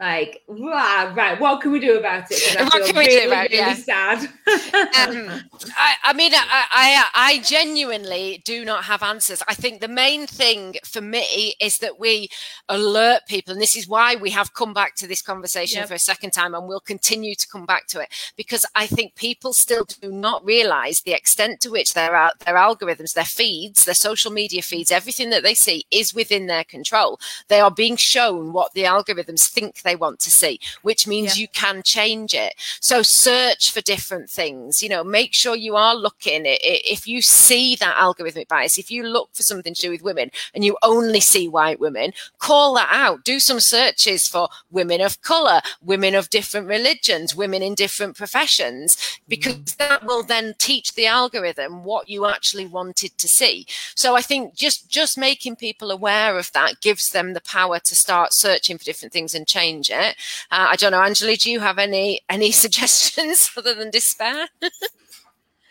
like right what can we do about it? I what can we really, do about it? really yeah. sad. Um, I, I, mean I, I, I genuinely do not have answers. I think the main thing for me is that we alert people and this is why we have come back to this conversation yep. for a second time and we'll continue to come back to it because i think people still do not realize the extent to which their their algorithms their feeds their social media feeds everything that they see is within their control. They are being shown what the algorithms think they they want to see, which means yeah. you can change it. So search for different things. You know, make sure you are looking. If you see that algorithmic bias, if you look for something to do with women and you only see white women, call that out. Do some searches for women of color, women of different religions, women in different professions, because mm. that will then teach the algorithm what you actually wanted to see. So I think just just making people aware of that gives them the power to start searching for different things and change change it. Uh, I don't know, Anjali, do you have any any [laughs] suggestions other than despair?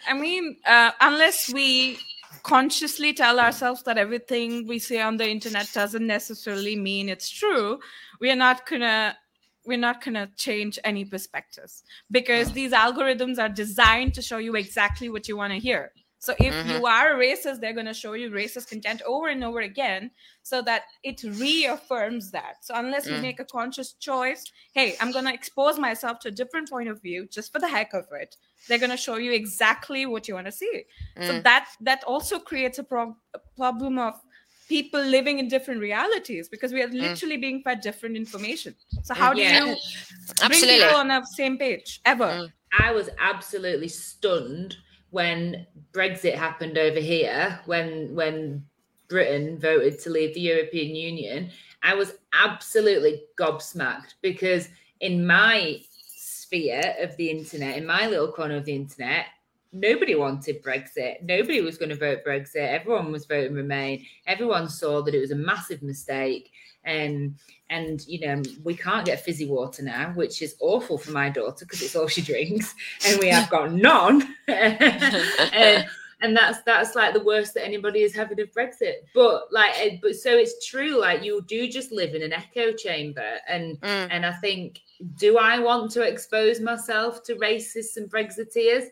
I mean, uh, unless we consciously tell ourselves that everything we see on the internet doesn't necessarily mean it's true, we are not gonna we're not going to change any perspectives because these algorithms are designed to show you exactly what you want to hear so if mm-hmm. you are a racist, they're going to show you racist content over and over again so that it reaffirms that. So unless mm. you make a conscious choice, hey, I'm going to expose myself to a different point of view just for the heck of it, they're going to show you exactly what you want to see. Mm. So that that also creates a, pro- a, problem of people living in different realities because we are mm. literally mm. being fed different information. So how do yeah. you bring people on the same page ever? Mm. I was absolutely stunned when Brexit happened over here, when when Britain voted to leave the European Union, I was absolutely gobsmacked because in my sphere of the internet, in my little corner of the internet, nobody wanted Brexit. Nobody was going to vote Brexit. Everyone was voting Remain. Everyone saw that it was a massive mistake. And and you know we can't get fizzy water now, which is awful for my daughter because it's all she drinks, and we have got none. [laughs] and, and that's that's like the worst that anybody is having of Brexit. But like, eh, but so it's true. Like you do just live in an echo chamber, and mm. and I think, do I want to expose myself to racists and Brexiteers?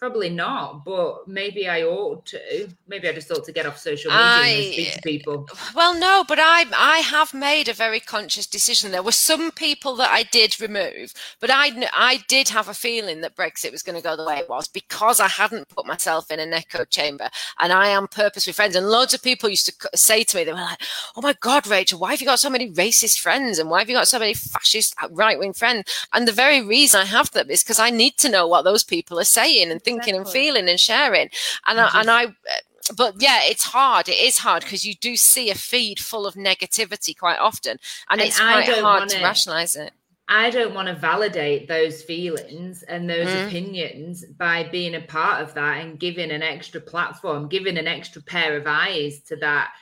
Probably not, but maybe I ought to. Maybe I just ought to get off social media I, and speak to people. Well, no, but I I have made a very conscious decision. There were some people that I did remove, but I I did have a feeling that Brexit was going to go the way it was because I hadn't put myself in an echo chamber, and I am purposely friends. And loads of people used to say to me, they were like, "Oh my God, Rachel, why have you got so many racist friends, and why have you got so many fascist uh, right wing friends?" And the very reason I have them is because I need to know what those people are saying and thinking and feeling and sharing. And. I, and I, but yeah, it's hard. It is hard because you do see a feed full of negativity quite often, and, and it's quite hard to rationalize it. I don't want to validate those feelings and those mm. opinions by being a part of that and giving an extra platform, giving an extra pair of eyes to that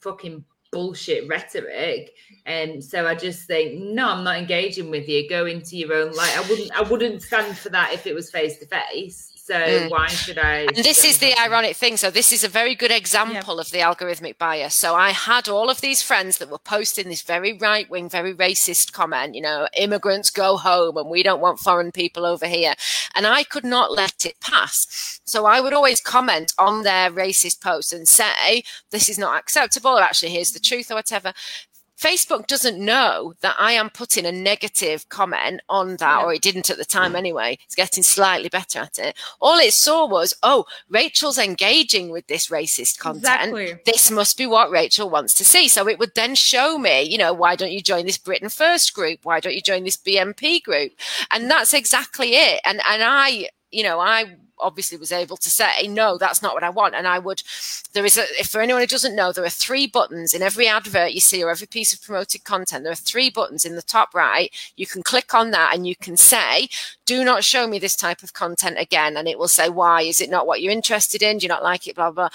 fucking bullshit rhetoric. And so I just think, no, I'm not engaging with you. Go into your own light. I wouldn't I wouldn't stand for that if it was face to face. So mm. why should I? And this is the ironic thing. So this is a very good example yeah. of the algorithmic bias. So I had all of these friends that were posting this very right wing, very racist comment. You know, immigrants go home, and we don't want foreign people over here. And I could not let it pass. So I would always comment on their racist posts and say, "This is not acceptable," or actually, here's the truth, or whatever. Facebook doesn't know that I am putting a negative comment on that, yeah. or it didn't at the time anyway. It's getting slightly better at it. All it saw was, oh, Rachel's engaging with this racist content. Exactly. This must be what Rachel wants to see. So it would then show me, you know, why don't you join this Britain First group? Why don't you join this BNP group? And that's exactly it. And and I, you know, I obviously was able to say, no, that's not what I want. And I would, there is a, if for anyone who doesn't know, there are three buttons in every advert you see or every piece of promoted content. There are three buttons in the top right. You can click on that and you can say, do not show me this type of content again. And it will say, why? Is it not what you're interested in? Do you not like it? Blah, blah.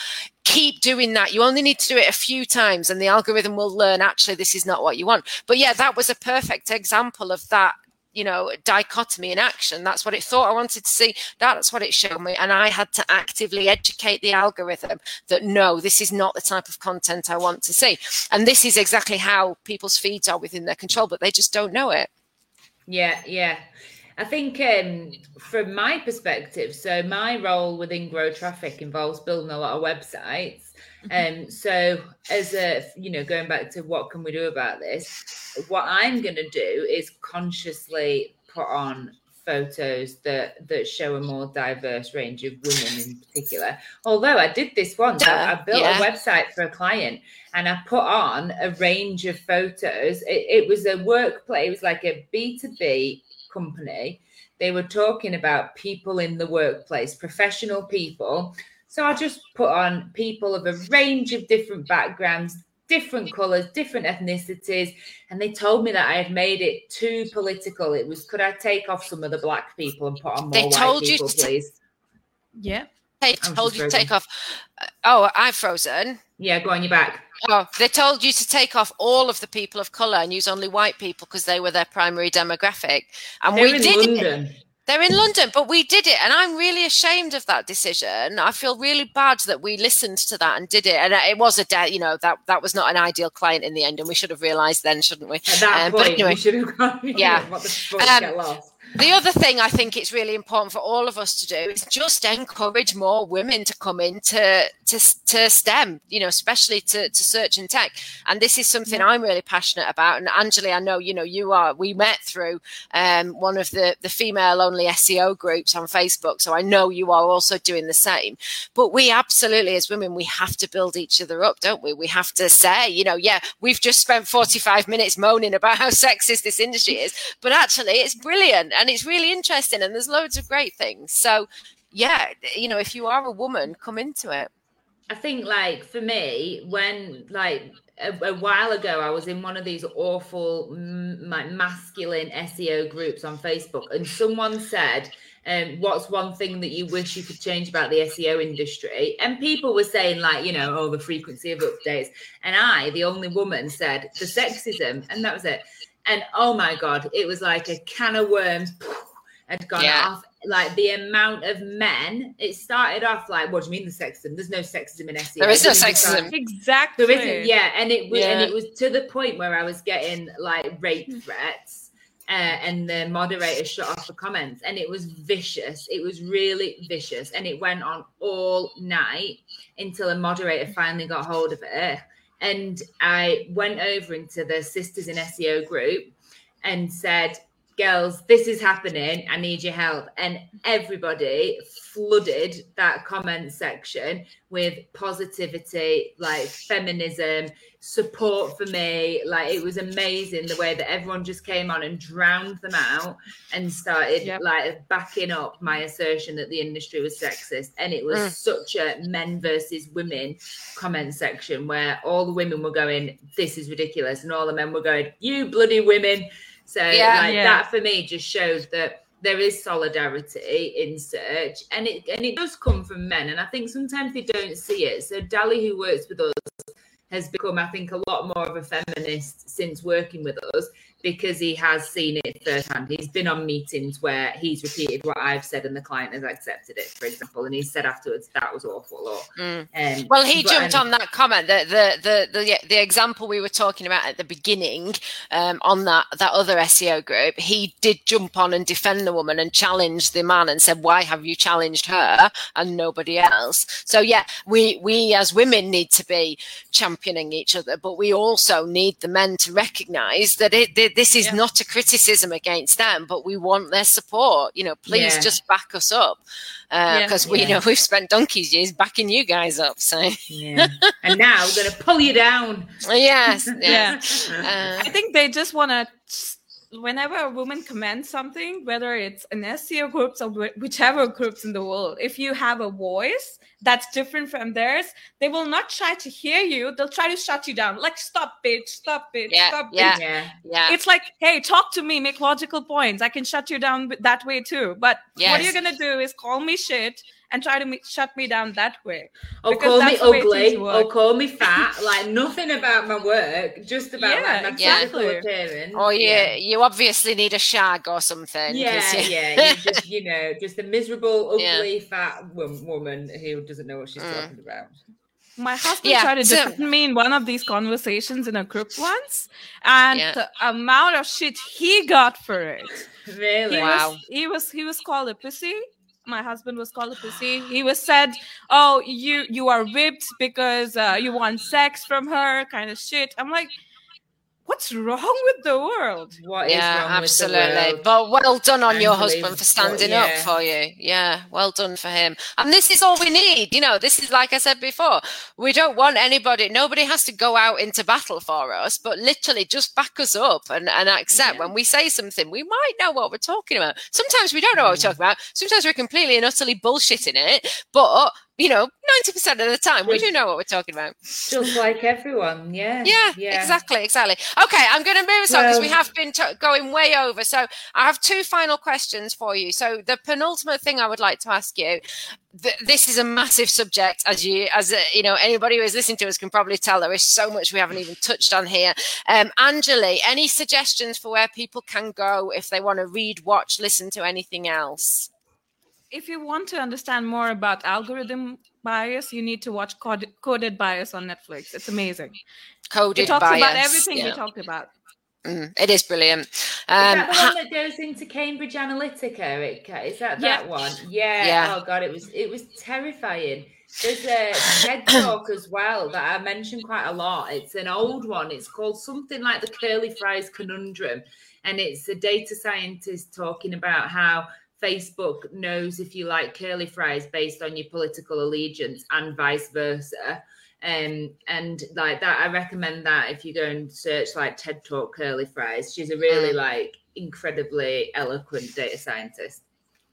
Keep doing that. You only need to do it a few times and the algorithm will learn actually this is not what you want. But yeah, that was a perfect example of that you know dichotomy in action. That's what it thought i wanted to see. That's what it showed me. And i had to actively educate the algorithm that no this is not the type of content i want to see. And this is exactly how people's feeds are within their control but they just don't know it. Yeah yeah. I think um, from my perspective, so my role within Grow Traffic involves building a lot of websites. Mm-hmm. Um, so as a you know, going back to what can we do about this, what I'm going to do is consciously put on photos that that show a more diverse range of women in particular. Although I did this once, I, I built yeah. a website for a client and I put on a range of photos. It, it was a workplace, it was like a B2B company. They were talking about people in the workplace, professional people. So I just put on people of a range of different backgrounds, different colors, different ethnicities. And they told me that I had made it too political. It was, could I take off some of the black people and put on more they white people, please? Yeah. They told you to take off. Uh, oh, I've frozen. Yeah, go on your back. Oh, they told you to take off all of the people of color and use only white people because they were their primary demographic. And They're we did London. it. They're in London, but we did it, and I'm really ashamed of that decision. I feel really bad that we listened to that and did it, and it was a, de- you know, that that was not an ideal client in the end, and we should have realised then, shouldn't we? At that um, point, anyway, we should have gone. [laughs] Yeah, what the um, get lost the other thing I think it's really important for all of us to do is just encourage more women to come into to, to STEM, you know, especially to, to search and tech. And this is something. I'm really passionate about. And Anjali, I know, you know, you are, we met through um, one of the, the female only SEO groups on Facebook. So I know you are also doing the same. But we absolutely, as women, we have to build each other up, don't we? We have to say, you know, yeah, we've just spent 45 minutes moaning about how [laughs] sexist this industry is, but actually it's brilliant and it's really interesting and there's loads of great things. So, yeah, you know, if you are a woman, come into it. I think, like, for me, when, like, a, a, while ago, I was in one of these awful, like, masculine SEO groups on Facebook, and someone said, um, what's one thing that you wish you could change about the SEO industry? And people were saying, like, you know, oh, the frequency of updates. And I, the only woman, said the sexism. And that was it. And oh my God, it was like a can of worms had gone yeah. off. Like the amount of men, it started off like, what do you mean the sexism? There's no sexism in SEO. There is no sexism. Exactly. There isn't, yeah. And it was, yeah. and it was to the point where I was getting like rape hmm. threats. Uh, and the moderator shut off the comments and it was vicious it was really vicious and it went on all night until a moderator finally got hold of it and I went over into the Sisters in SEO group and said, girls, this is happening. I need your help. And everybody flooded that comment section with positivity, like feminism, support for me. Like it was amazing the way that everyone just came on and drowned them out and started yep. like backing up my assertion that the industry was sexist. And it was mm. such a men versus women comment section where all the women were going, This is ridiculous. And all the men were going, You bloody women. So yeah, like yeah. that for me just shows that there is solidarity in search and it and it does come from men and I think sometimes they don't see it. So Dali who works with us has become, I think, a lot more of a feminist since working with us because he has seen it firsthand. He's been on meetings where he's repeated what I've said and the client has accepted it, for example, and he said afterwards that was awful. Or, mm. um, well, he jumped on that comment. The, the the the the example we were talking about at the beginning um, on that that other SEO group, he did jump on and defend the woman and challenge the man and said, "Why have you challenged her and nobody else?" So yeah, we we as women need to be championing each other, but we also need the men to recognise that it, it this is yeah. not a criticism against them, but we want their support. You know, please yeah. just back us up because uh, yeah. we know [laughs] we've spent donkey's years backing you guys up. So yeah, and now we're going to pull you down. [laughs] Yes, yeah. Uh, I think they just want to whenever a woman comments something, whether it's in SEO groups or whichever groups in the world, if you have a voice that's different from theirs, they will not try to hear you. They'll try to shut you down. Like, stop, bitch, stop, bitch, yeah, stop, yeah, bitch. Yeah, yeah. It's like, hey, talk to me, make logical points. I can shut you down that way too. But yes. what you're gonna do is call me shit and try to shut me down that way. Or call me ugly, or call me fat. [laughs] like nothing about my work, just about yeah, like, my exactly. appearance. Or you, yeah. you obviously need a shag or something. Yeah, yeah. You [laughs] just, you know, just a miserable, ugly, yeah. fat woman who doesn't know what she's mm. talking about. My husband yeah, tried to so, defend me in one of these conversations in a group once, and yeah. the amount of shit he got for it. [laughs] Really? He wow. Was, he was he was called a pussy my husband was called a pussy. He was said, "Oh, you you are whipped because uh, you want sex from her," kind of shit. I'm like, what's wrong with the world? What yeah, absolutely. But well done on your husband for standing yeah. up for you. Yeah, well done for him. And this is all we need. You know, this is like I said before. We don't want anybody. Nobody has to go out into battle for us, but literally just back us up and, and accept yeah. when we say something. We might know what we're talking about. Sometimes we don't know what we're mm. talking about. Sometimes we're completely and utterly bullshitting it. But you know, 90% of the time, we do know what we're talking about. Just like everyone. Yeah. Yeah, yeah. exactly, exactly. Okay, I'm going to move us on because we have been t- going way over. So I have two final questions for you. So the penultimate thing I would like to ask you, th- this is a massive subject, as you, as uh, you know, anybody who is listening to us can probably tell there is so much we haven't even touched on here. Um, Anjali, any suggestions for where people can go if they want to read, watch, listen to anything else? If you want to understand more about algorithm bias, you need to watch Coded, Coded Bias on Netflix. It's amazing. Coded bias. it talks bias. about everything yeah. we talked about. Mm, it is brilliant. Um, is that the one that goes into Cambridge Analytica? Erica? Is that that yeah. one? Yeah. yeah. Oh god, it was it was terrifying. There's a TED talk as well that I mentioned quite a lot. It's an old one. It's called something like the curly fries conundrum, and it's a data scientist talking about how Facebook knows if you like curly fries based on your political allegiance and vice versa. Um, and like that, I recommend that if you go and search like TED Talk curly fries. She's a really mm. like incredibly eloquent data scientist.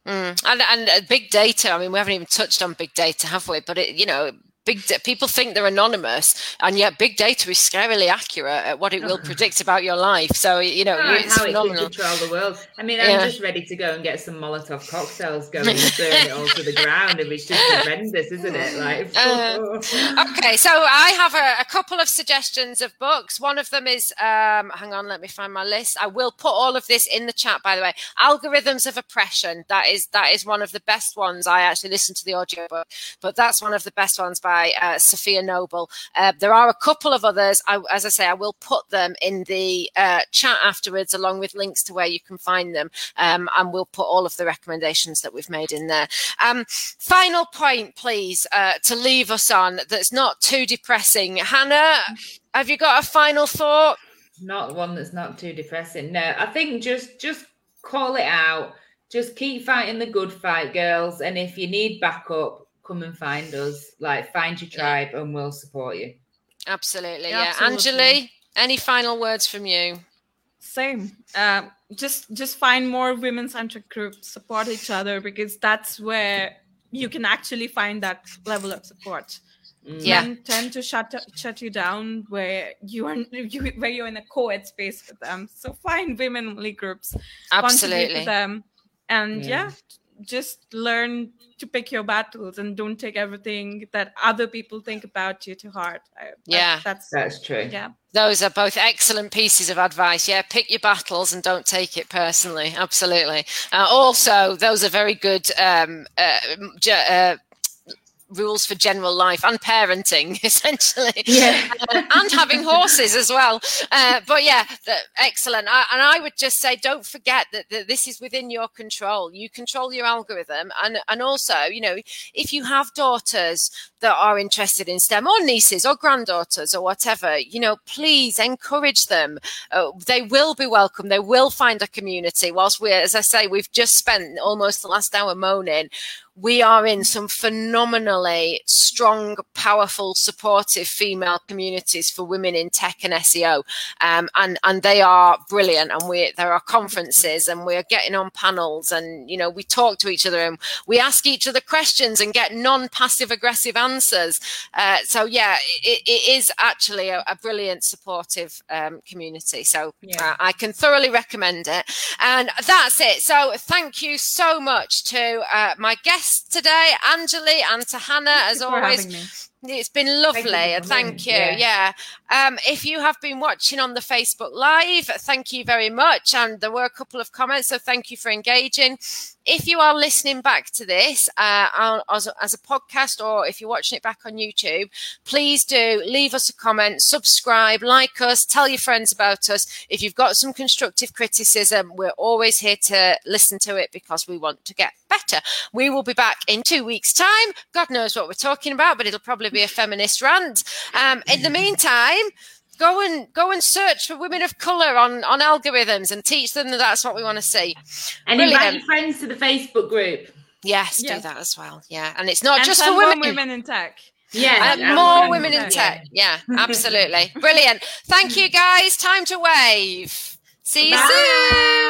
Mm. And and uh, big data. I mean, we haven't even touched on big data, have we? But it, you know, big people think they're anonymous and yet big data is scarily accurate at what it will predict about your life. So you know oh, it's how phenomenal. it control the world. I mean i'm yeah. just ready to go and get some molotov cocktails going and [laughs] burn it all to the ground and it's just horrendous isn't it? Like uh, [laughs] okay so i have a, a, couple of suggestions of books. One of them is um, hang on let me find my list. I will put all of this in the chat by the way. Algorithms of oppression. That is that is one of the best ones. I actually listened to the audio book but that's one of the best ones by by uh, Safiya Noble. Uh, there are a couple of others. I, as I say, I will put them in the uh, chat afterwards, along with links to where you can find them, um, and we'll put all of the recommendations that we've made in there. Um, final point, please, uh, to leave us on that's not too depressing. Hannah, have you got a final thought? Not one that's not too depressing. No, I think just just call it out. Just keep fighting the good fight, girls. And if you need backup, come and find us. Like, find your tribe and we'll support you. Absolutely. Yeah. Absolutely. Anjali, any final words from you? Same. Uh, just just find more women centric groups, support each other because that's where you can actually find that level of support. Mm. Yeah, Men tend to shut shut you down where you are you, where you're in a co-ed space with them. So find women only groups, absolutely them, and yeah. yeah just learn to pick your battles and don't take everything that other people think about you to heart. I, yeah, that's that's true. Yeah, those are both excellent pieces of advice. Yeah, pick your battles and don't take it personally. Absolutely. Uh, also, those are very good um, uh, uh, rules for general life and parenting, [laughs] essentially. Yeah. Uh, and having horses as well. Uh, but yeah, the, excellent. I, and I would just say, don't forget that, that, this is within your control. You control your algorithm. And, and also, you know, if you have daughters that are interested in STEM or nieces or granddaughters or whatever, you know, please encourage them. Uh, they will be welcome. They will find a community. Whilst we're, as I say, we've just spent almost the last hour moaning we are in some phenomenally strong, powerful, supportive female communities for women in tech and SEO. Um, and, and they are brilliant. And we, there are conferences and we're getting on panels and, you know, we talk to each other and we ask each other questions and get non-passive aggressive answers. Uh, so yeah, it, it is actually a, a brilliant supportive um, community. So yeah. uh, I can thoroughly recommend it. And that's it. So thank you so much to uh, my guests today, Anjali and to Hannah, as always. It's been lovely. Thank you. Thank you. Yeah. yeah. Um, if you have been watching on the Facebook Live, thank you very much. And there were a couple of comments, so thank you for engaging. If you are listening back to this uh, as, as a podcast or if you're watching it back on YouTube, please do leave us a comment, subscribe, like us, tell your friends about us. If you've got some constructive criticism, we're always here to listen to it because we want to get better. We will be back in two weeks' time. God knows what we're talking about, but it'll probably be a feminist rant. Um, in the meantime, go and go and search for women of color on on algorithms and teach them that that's what we want to see. And Brilliant. invite your friends to the Facebook group. Yes, yes, do that as well. Yeah, and it's not and just for women. Women in tech. Yeah, uh, more women in tech. Yeah, [laughs] absolutely. Brilliant. Thank you, guys. Time to wave. See you Bye. soon.